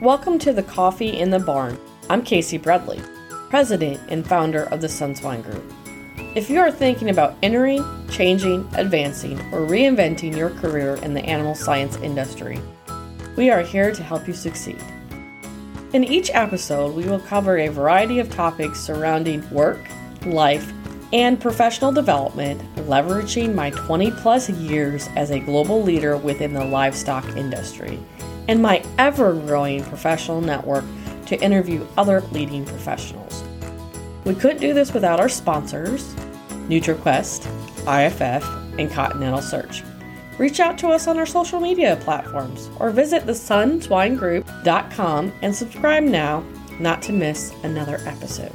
Welcome to the Coffee in the Barn. I'm Casey Bradley, President and founder of the Sunswine Group. If you are thinking about entering, changing, advancing, or reinventing your career in the animal science industry, we are here to help you succeed. In each episode, we will cover a variety of topics surrounding work, life, and professional development, leveraging my 20 plus years as a global leader within the livestock industry and my ever growing professional network to interview other leading professionals. We couldn't do this without our sponsors, NutriQuest, IFF, and Continental Search. Reach out to us on our social media platforms or visit thesunswinegroup.com and subscribe now not to miss another episode.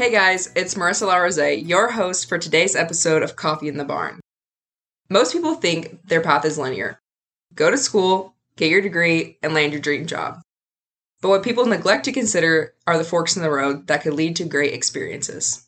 Hey guys, it's Marissa LaRose, your host for today's episode of Coffee in the Barn. Most people think their path is linear go to school, get your degree, and land your dream job. But what people neglect to consider are the forks in the road that could lead to great experiences.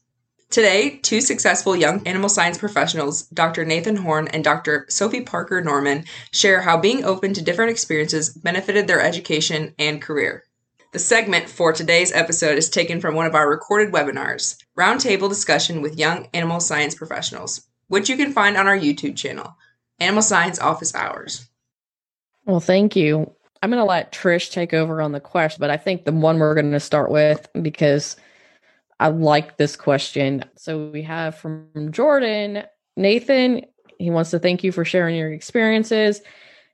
Today, two successful young animal science professionals, Dr. Nathan Horne and Dr. Sophie Parker Norman, share how being open to different experiences benefited their education and career. The segment for today's episode is taken from one of our recorded webinars, Roundtable Discussion with Young Animal Science Professionals, which you can find on our YouTube channel, Animal Science Office Hours. Well, thank you. I'm going to let Trish take over on the question, but I think the one we're going to start with because I like this question. So we have from Jordan, Nathan, he wants to thank you for sharing your experiences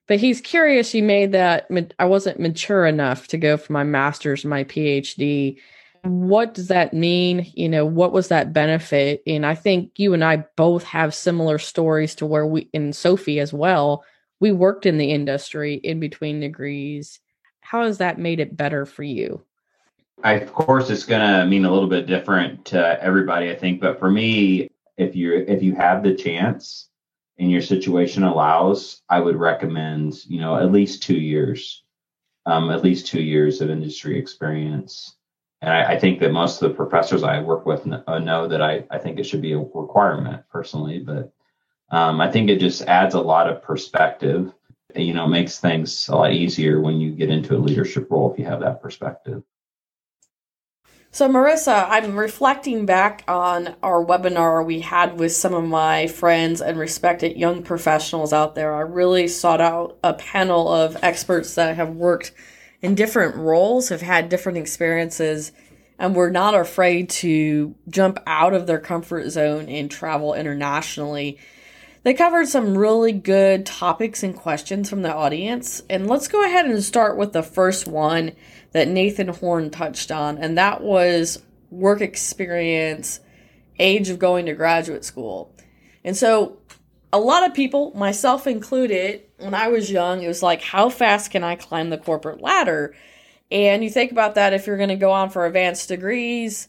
but he's curious you made that i wasn't mature enough to go for my master's my phd what does that mean? You know what was that benefit? And i think you and i both have similar stories to where we and sophie as well we worked in the industry in between degrees. How has that made it better for you? I, of course it's going to mean a little bit different to everybody i think. But for me if you if you have the chance and your situation allows, I would recommend, you know, at least two years, um, at least two years of industry experience. And I, I, think that most of the professors I work with uh, know that I, I think it should be a requirement personally, but um, I think it just adds a lot of perspective. You know, makes things a lot easier when you get into a leadership role if you have that perspective. So, Marissa, I'm reflecting back on our webinar we had with some of my friends and respected young professionals out there. I really sought out a panel of experts that have worked in different roles, have had different experiences, and were not afraid to jump out of their comfort zone and travel internationally. They covered some really good topics and questions from the audience. And let's go ahead and start with the first one that Nathan Horne touched on, and that was work experience, age of going to graduate school. And so, a lot of people, myself included, when I was young, it was like, how fast can I climb the corporate ladder? And you think about that if you're going to go on for advanced degrees.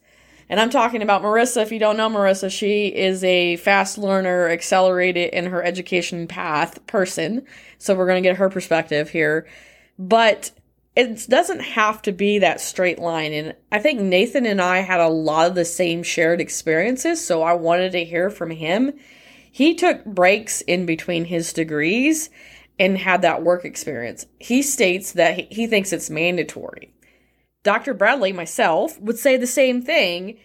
And I'm talking about Marissa. If you don't know Marissa, she is a fast learner, accelerated in her education path person. So we're going to get her perspective here. But it doesn't have to be that straight line. And I think Nathan and I had a lot of the same shared experiences, so I wanted to hear from him. He took breaks in between his degrees and had that work experience. He states that he thinks it's mandatory. Dr. Bradley, myself, would say the same thing.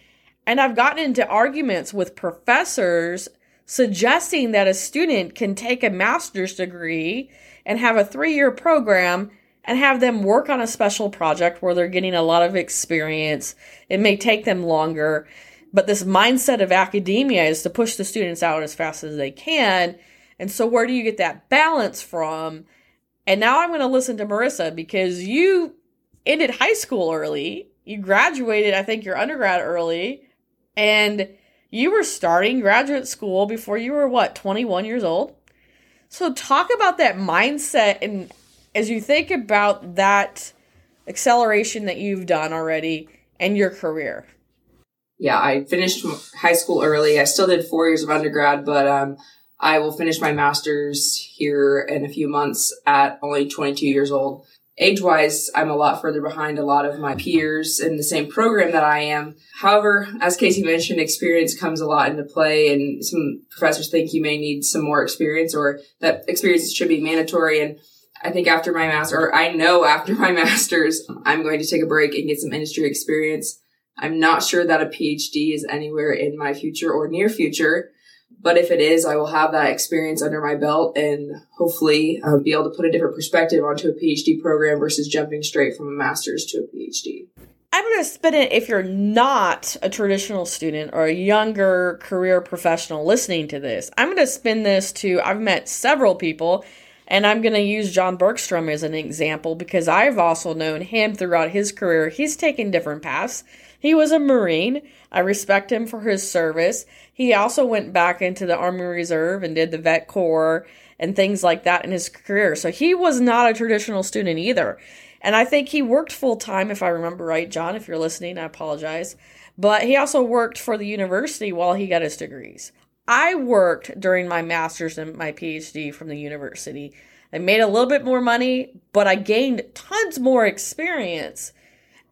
And I've gotten into arguments with professors suggesting that a student can take a master's degree and have a three year program and have them work on a special project where they're getting a lot of experience. It may take them longer, but this mindset of academia is to push the students out as fast as they can. And so, where do you get that balance from? And now I'm going to listen to Marissa because you ended high school early. You graduated, I think, your undergrad early, and you were starting graduate school before you were what, 21 years old? So, talk about that mindset and as you think about that acceleration that you've done already and your career? Yeah, I finished high school early. I still did four years of undergrad, but um, I will finish my master's here in a few months at only 22 years old. Age wise, I'm a lot further behind a lot of my peers in the same program that I am. However, as Casey mentioned, experience comes a lot into play and some professors think you may need some more experience or that experience should be mandatory. And I think after my master, or I know after my master's, I'm going to take a break and get some industry experience. I'm not sure that a PhD is anywhere in my future or near future. But if it is, I will have that experience under my belt and hopefully uh, be able to put a different perspective onto a PhD program versus jumping straight from a master's to a PhD. I'm going to spin it if you're not a traditional student or a younger career professional listening to this. I'm going to spin this to I've met several people, and I'm going to use John Bergstrom as an example because I've also known him throughout his career. He's taken different paths. He was a Marine. I respect him for his service. He also went back into the Army Reserve and did the Vet Corps and things like that in his career. So he was not a traditional student either. And I think he worked full time, if I remember right. John, if you're listening, I apologize. But he also worked for the university while he got his degrees. I worked during my master's and my PhD from the university. I made a little bit more money, but I gained tons more experience.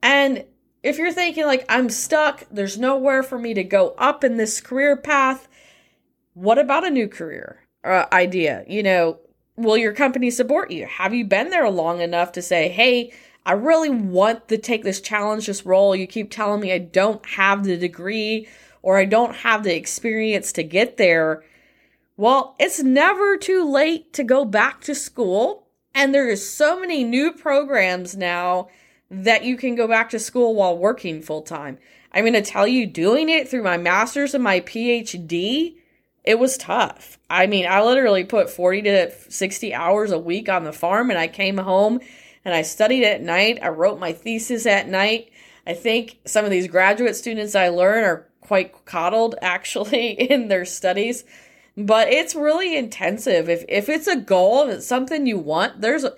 And if you're thinking like I'm stuck, there's nowhere for me to go up in this career path, what about a new career uh, idea? You know, will your company support you? Have you been there long enough to say, "Hey, I really want to take this challenge, this role. You keep telling me I don't have the degree or I don't have the experience to get there." Well, it's never too late to go back to school, and there is so many new programs now that you can go back to school while working full time. I'm going to tell you, doing it through my master's and my PhD, it was tough. I mean, I literally put 40 to 60 hours a week on the farm and I came home and I studied at night. I wrote my thesis at night. I think some of these graduate students I learn are quite coddled actually in their studies, but it's really intensive. If if it's a goal, if it's something you want, there's a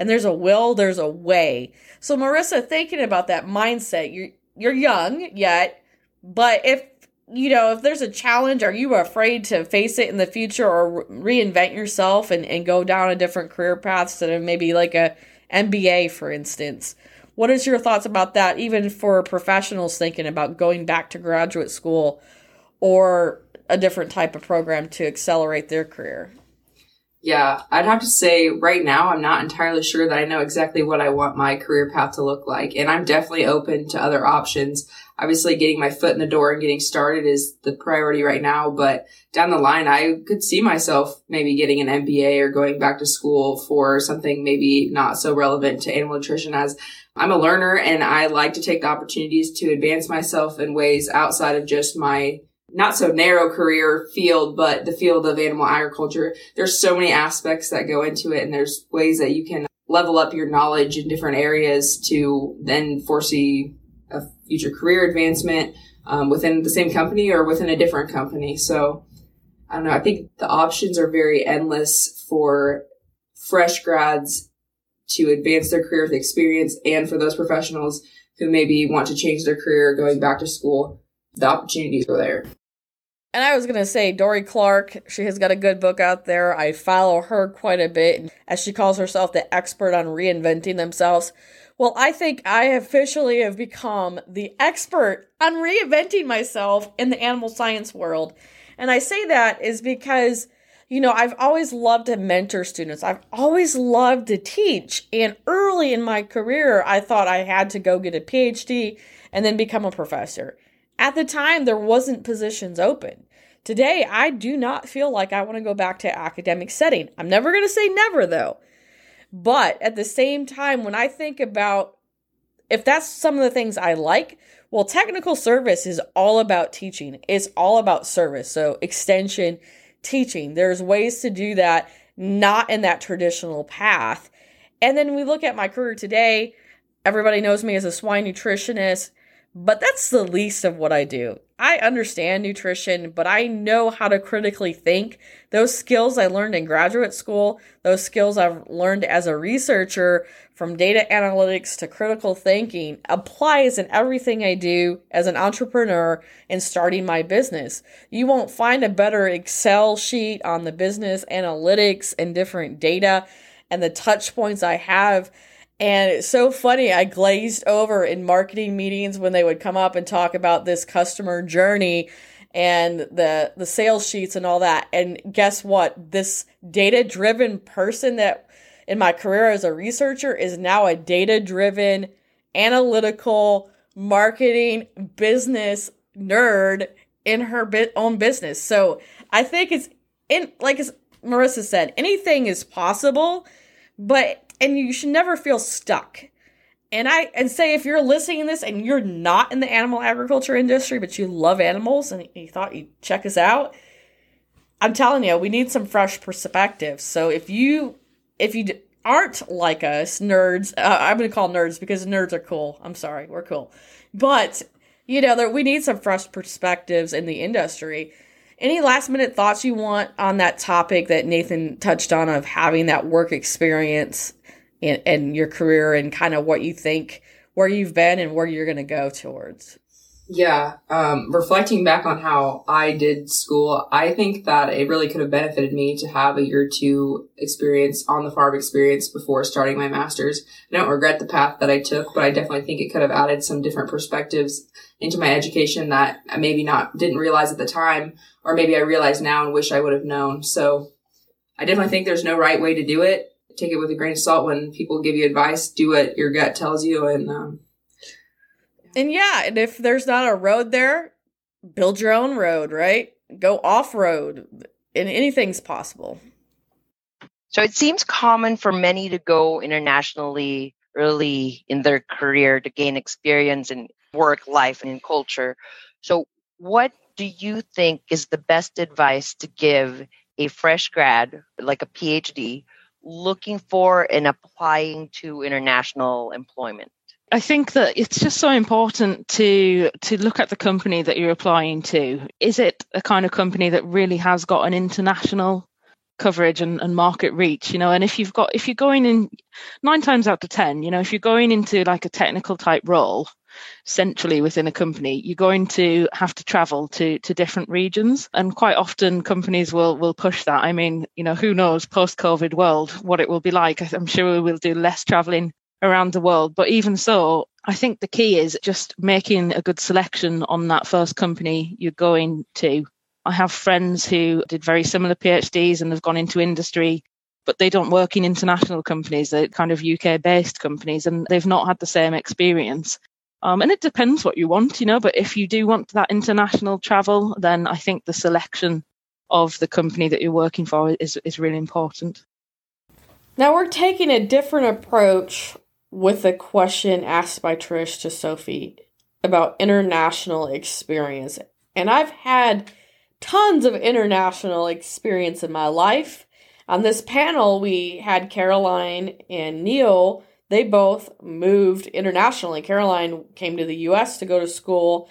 and there's a will, there's a way. So Marissa, thinking about that mindset, you're you're young yet, but if you know, if there's a challenge, are you afraid to face it in the future or reinvent yourself and, and go down a different career path instead of maybe like a MBA, for instance? What is your thoughts about that, even for professionals thinking about going back to graduate school or a different type of program to accelerate their career? Yeah, I'd have to say right now I'm not entirely sure that I know exactly what I want my career path to look like. And I'm definitely open to other options. Obviously getting my foot in the door and getting started is the priority right now, but down the line I could see myself maybe getting an MBA or going back to school for something maybe not so relevant to animal nutrition as I'm a learner and I like to take the opportunities to advance myself in ways outside of just my not so narrow career field, but the field of animal agriculture. There's so many aspects that go into it and there's ways that you can level up your knowledge in different areas to then foresee a future career advancement um, within the same company or within a different company. So I don't know. I think the options are very endless for fresh grads to advance their career with experience and for those professionals who maybe want to change their career going back to school. The opportunities are there. And I was going to say, Dorie Clark, she has got a good book out there. I follow her quite a bit, as she calls herself the expert on reinventing themselves. Well, I think I officially have become the expert on reinventing myself in the animal science world. And I say that is because, you know, I've always loved to mentor students. I've always loved to teach. And early in my career, I thought I had to go get a PhD and then become a professor. At the time, there wasn't positions open. Today, I do not feel like I want to go back to academic setting. I'm never going to say never though. But at the same time, when I think about if that's some of the things I like, well, technical service is all about teaching. It's all about service. So extension, teaching. There's ways to do that, not in that traditional path. And then we look at my career today. Everybody knows me as a swine nutritionist but that's the least of what I do. I understand nutrition, but I know how to critically think. Those skills I learned in graduate school, those skills I've learned as a researcher from data analytics to critical thinking applies in everything I do as an entrepreneur and starting my business. You won't find a better Excel sheet on the business analytics and different data and the touch points I have And it's so funny. I glazed over in marketing meetings when they would come up and talk about this customer journey and the the sales sheets and all that. And guess what? This data driven person that in my career as a researcher is now a data driven analytical marketing business nerd in her bit own business. So I think it's in like as Marissa said, anything is possible, but and you should never feel stuck. And I and say if you're listening to this and you're not in the animal agriculture industry, but you love animals and you thought you'd check us out, I'm telling you, we need some fresh perspectives. So if you if you aren't like us, nerds, uh, I'm going to call nerds because nerds are cool. I'm sorry, we're cool, but you know, there, we need some fresh perspectives in the industry. Any last minute thoughts you want on that topic that Nathan touched on of having that work experience in, in your career and kind of what you think where you've been and where you're going to go towards? Yeah, um, reflecting back on how I did school, I think that it really could have benefited me to have a year two experience on the farm experience before starting my master's. I don't regret the path that I took, but I definitely think it could have added some different perspectives into my education that I maybe not didn't realize at the time, or maybe I realize now and wish I would have known. So I definitely think there's no right way to do it take it with a grain of salt when people give you advice. Do what your gut tells you, and um, and yeah, and if there's not a road there, build your own road. Right, go off road, and anything's possible. So it seems common for many to go internationally early in their career to gain experience in work, life, and in culture. So, what do you think is the best advice to give a fresh grad, like a PhD, looking for and applying to international employment? I think that it's just so important to to look at the company that you're applying to. Is it a kind of company that really has got an international coverage and, and market reach? You know, and if you've got if you're going in nine times out of ten, you know, if you're going into like a technical type role, centrally within a company, you're going to have to travel to to different regions, and quite often companies will will push that. I mean, you know, who knows post COVID world what it will be like? I'm sure we will do less traveling around the world, but even so, I think the key is just making a good selection on that first company you're going to. I have friends who did very similar PhDs and have gone into industry but they don't work in international companies. They're kind of UK based companies and they've not had the same experience. Um, and it depends what you want, you know, but if you do want that international travel, then I think the selection of the company that you're working for is, is really important. Now we're taking a different approach with a question asked by Trish to Sophie about international experience. And I've had tons of international experience in my life. On this panel, we had Caroline and Neil they both moved internationally. Caroline came to the US to go to school.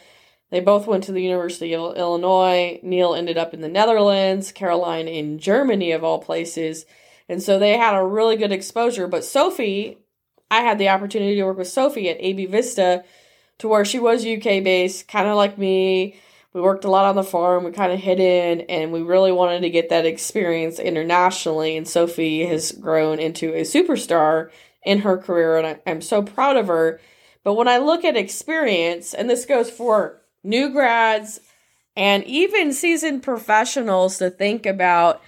They both went to the University of Illinois. Neil ended up in the Netherlands, Caroline in Germany, of all places. And so they had a really good exposure. But Sophie, I had the opportunity to work with Sophie at AB Vista to where she was UK based, kind of like me. We worked a lot on the farm. We kind of hid in, and we really wanted to get that experience internationally. And Sophie has grown into a superstar in her career, and I, I'm so proud of her. But when I look at experience, and this goes for new grads and even seasoned professionals to think about,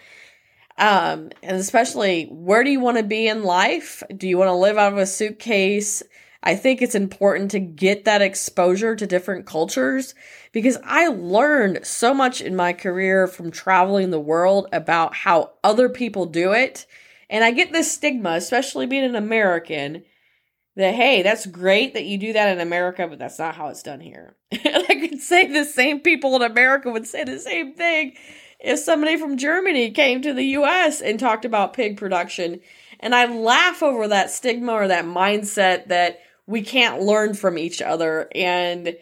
um, and especially where do you want to be in life? Do you want to live out of a suitcase? I think it's important to get that exposure to different cultures because I learned so much in my career from traveling the world about how other people do it and I get this stigma, especially being an American, that hey, that's great that you do that in America, but that's not how it's done here. and I could say the same people in America would say the same thing if somebody from Germany came to the US and talked about pig production. And I laugh over that stigma or that mindset that we can't learn from each other. And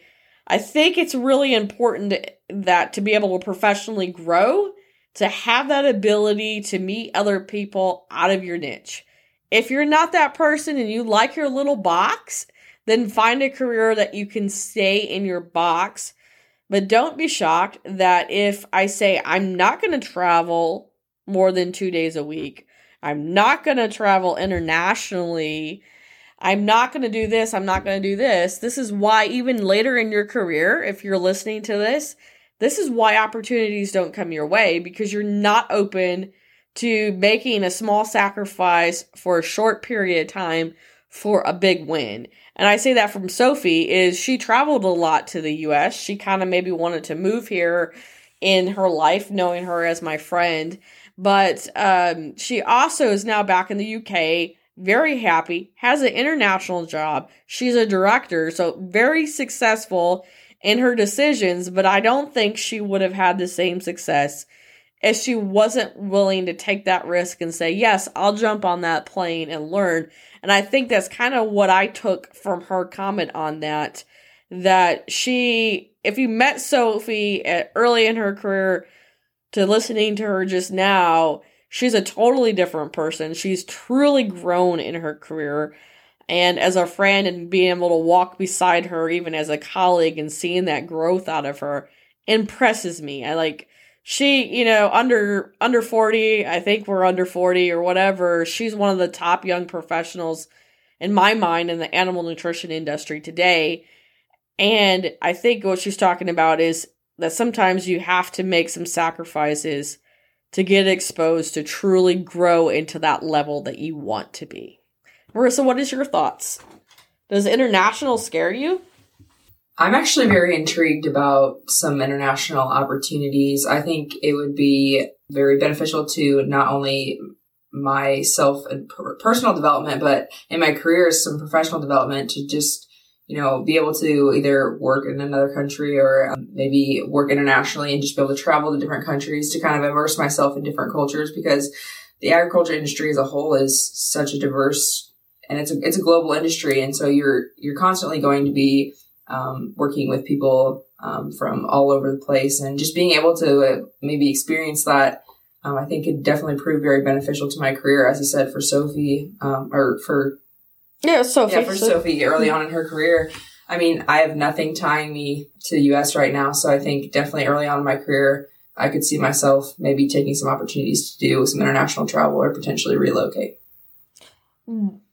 I think it's really important that to be able to professionally grow, to have that ability to meet other people out of your niche. If you're not that person and you like your little box, then find a career that you can stay in your box. But don't be shocked that if I say I'm not going to travel more than two days a week, I'm not going to travel internationally, I'm not going to do this. I'm not going to do this. This is why, even later in your career, if you're listening to this, this is why opportunities don't come your way because you're not open to making a small sacrifice for a short period of time for a big win. And I say that from Sophie is she traveled a lot to the US. She kind of maybe wanted to move here in her life knowing her as my friend, but um, she also is now back in the UK very happy, has an international job. She's a director, so very successful in her decisions, but I don't think she would have had the same success if she wasn't willing to take that risk and say, Yes, I'll jump on that plane and learn. And I think that's kind of what I took from her comment on that. That she, if you met Sophie at, early in her career to listening to her just now, she's a totally different person. She's truly grown in her career. And as a friend and being able to walk beside her, even as a colleague, and seeing that growth out of her impresses me. I like, she, you know, under under 40, I think we're under 40 or whatever. She's one of the top young professionals in my mind in the animal nutrition industry today. And I think what she's talking about is that sometimes you have to make some sacrifices to get exposed to truly grow into that level that you want to be. Marissa, what is your thoughts? Does international scare you? I'm actually very intrigued about some international opportunities. I think it would be very beneficial to not only myself and personal development, but in my career, some professional development to just, you know, be able to either work in another country or um, maybe work internationally and just be able to travel to different countries to kind of immerse myself in different cultures because the agriculture industry as a whole is such a diverse and it's a, it's a global industry. And so you're, you're constantly going to be um, working with people um, from all over the place and just being able to uh, maybe experience that. Um, I think could definitely prove very beneficial to my career, as I said, for Sophie, um, or for yeah, Sophie, yeah, for Sophie early on in her career. I mean, I have nothing tying me to the U.S. right now, so I think definitely early on in my career, I could see myself maybe taking some opportunities to do some international travel or potentially relocate.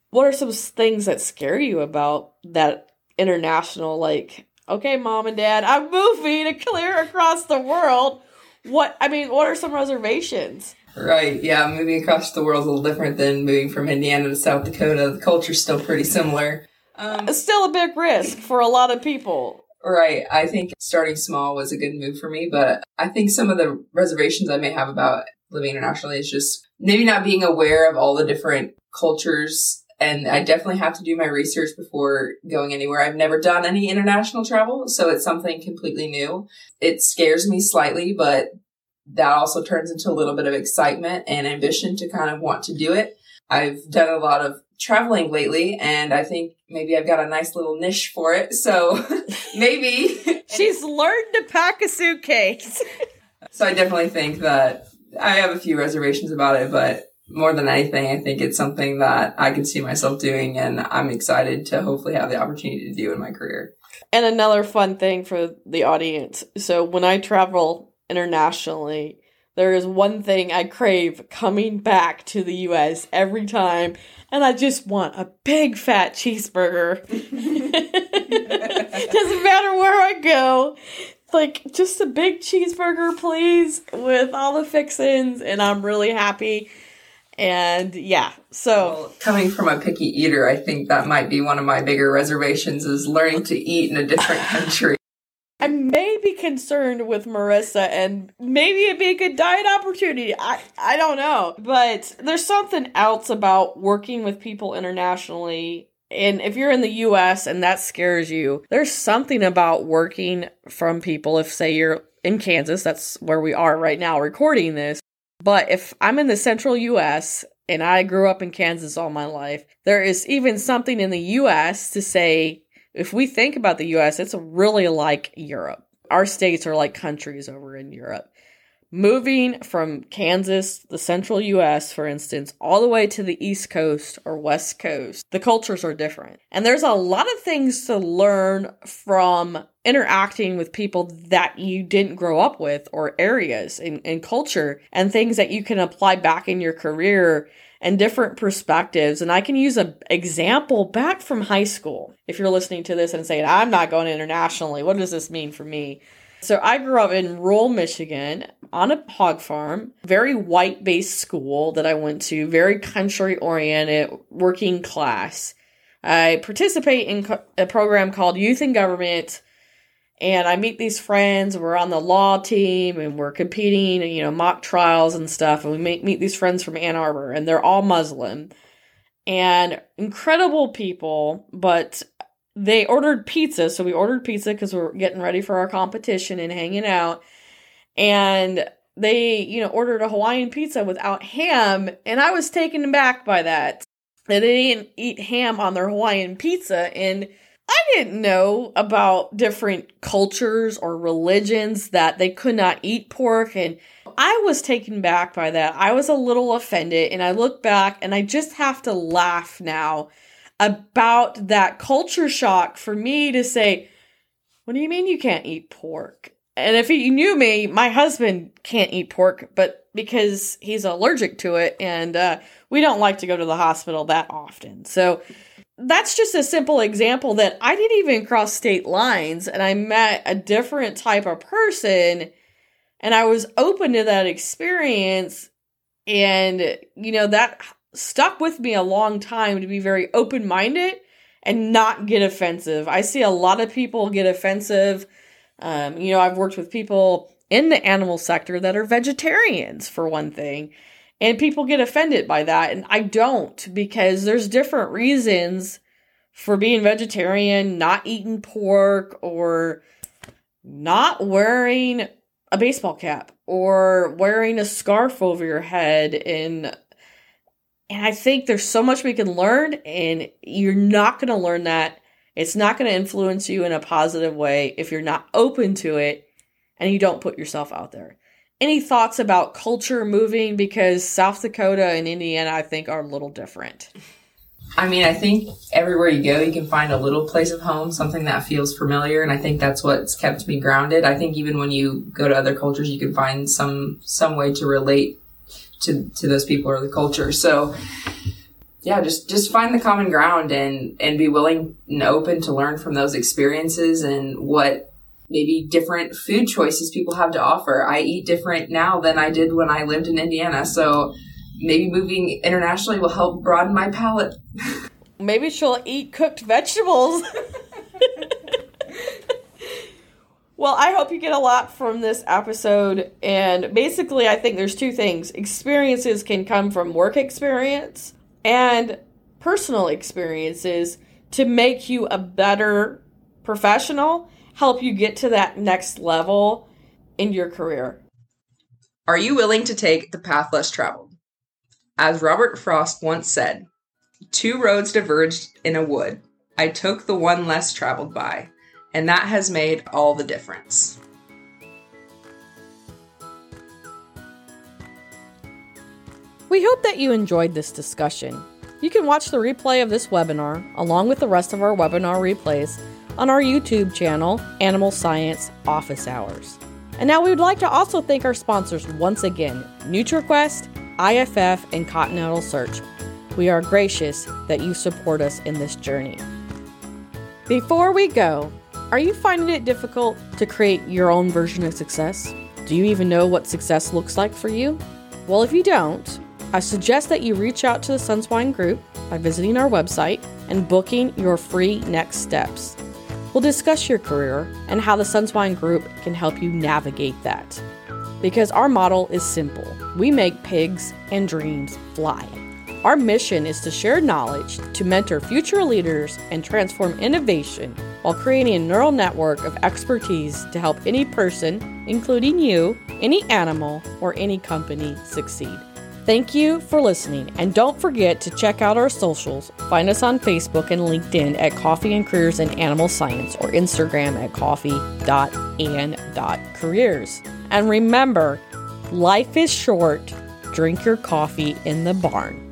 What are some things that scare you about that international like okay mom and dad i'm moving to clear across the world. What i mean what are some reservations? Right yeah moving across the world is a little different than moving from indiana to south dakota. The culture's still pretty similar. Um, it's still a big risk for a lot of people. Right i think starting small was a good move for me but i think some of the reservations i may have about living internationally is just maybe not being aware of all the different cultures and I definitely have to do my research before going anywhere. I've never done any international travel, so it's something completely new. It scares me slightly, but that also turns into a little bit of excitement and ambition to kind of want to do it. I've done a lot of traveling lately and I think maybe I've got a nice little niche for it. So maybe she's learned to pack a suitcase. so I definitely think that I have a few reservations about it, but more than anything, I think it's something that I can see myself doing and I'm excited to hopefully have the opportunity to do in my career. And another fun thing for the audience. So when I travel internationally, there is one thing I crave coming back to the US every time, and I just want a big fat cheeseburger. Doesn't matter where I go. Like just a big cheeseburger, please, with all the fixins, and I'm really happy and yeah, so well, coming from a picky eater, I think that might be one of my bigger reservations is learning to eat in a different country. I may be concerned with Marissa and maybe it'd be a good diet opportunity. I, I don't know. But there's something else about working with people internationally. And if you're in the US and that scares you, there's something about working from people. If, say, you're in Kansas, that's where we are right now recording this, but if I'm in the central US and I grew up in Kansas all my life, there is even something in the US to say if we think about the US, it's really like Europe. Our states are like countries over in Europe. Moving from Kansas, the central US, for instance, all the way to the East Coast or West Coast, the cultures are different. And there's a lot of things to learn from interacting with people that you didn't grow up with or areas in culture and things that you can apply back in your career and different perspectives. And I can use an example back from high school. If you're listening to this and saying, I'm not going internationally, what does this mean for me? So I grew up in rural Michigan on a hog farm, very white based school that I went to, very country oriented, working class. I participate in a program called Youth in Government and I meet these friends. We're on the law team and we're competing, and, you know, mock trials and stuff. And we meet, meet these friends from Ann Arbor, and they're all Muslim and incredible people. But they ordered pizza, so we ordered pizza because we're getting ready for our competition and hanging out. And they, you know, ordered a Hawaiian pizza without ham, and I was taken aback by that. That they didn't eat ham on their Hawaiian pizza, and I didn't know about different cultures or religions that they could not eat pork and I was taken back by that. I was a little offended and I look back and I just have to laugh now about that culture shock for me to say, What do you mean you can't eat pork? And if you knew me, my husband can't eat pork, but because he's allergic to it and uh, we don't like to go to the hospital that often. So that's just a simple example that I didn't even cross state lines and I met a different type of person and I was open to that experience. And, you know, that stuck with me a long time to be very open minded and not get offensive. I see a lot of people get offensive. Um, you know, I've worked with people in the animal sector that are vegetarians, for one thing. And people get offended by that. And I don't because there's different reasons for being vegetarian, not eating pork, or not wearing a baseball cap or wearing a scarf over your head and and I think there's so much we can learn and you're not going to learn that it's not going to influence you in a positive way if you're not open to it and you don't put yourself out there any thoughts about culture moving because South Dakota and Indiana, I think, are a little different? I mean, I think everywhere you go, you can find a little place of home, something that feels familiar, and I think that's what's kept me grounded. I think even when you go to other cultures, you can find some some way to relate to to those people or the culture. So, yeah, just just find the common ground and and be willing and open to learn from those experiences and what maybe different food choices people have to offer. I eat different now than I did when I lived in Indiana. So maybe moving internationally will help broaden my palate. maybe she'll eat cooked vegetables. well, I hope you get a lot from this episode. And basically, I think there's two things experiences can come from work experience and personal experiences to make you a better professional help you get to that next level in your career. Are you willing to take the path less traveled? As Robert Frost once said, two roads diverged in a wood. I took the one less traveled by, and that has made all the difference. We hope that you enjoyed this discussion. You can watch the replay of this webinar, along with the rest of our webinar replays, on our YouTube channel, Animal Science Office Hours. And now we would like to also thank our sponsors once again NutriQuest, IFF, and Continental Search. We are gracious that you support us in this journey. Before we go, are you finding it difficult to create your own version of success? Do you even know what success looks like for you? Well, if you don't, I suggest that you reach out to the Sunswine Group by visiting our website and booking your free next steps. We'll discuss your career and how the Sunswine Group can help you navigate that. Because our model is simple we make pigs and dreams fly. Our mission is to share knowledge to mentor future leaders and transform innovation while creating a neural network of expertise to help any person, including you, any animal, or any company succeed. Thank you for listening, and don't forget to check out our socials. Find us on Facebook and LinkedIn at Coffee and Careers in Animal Science or Instagram at coffee.and.careers. And remember, life is short. Drink your coffee in the barn.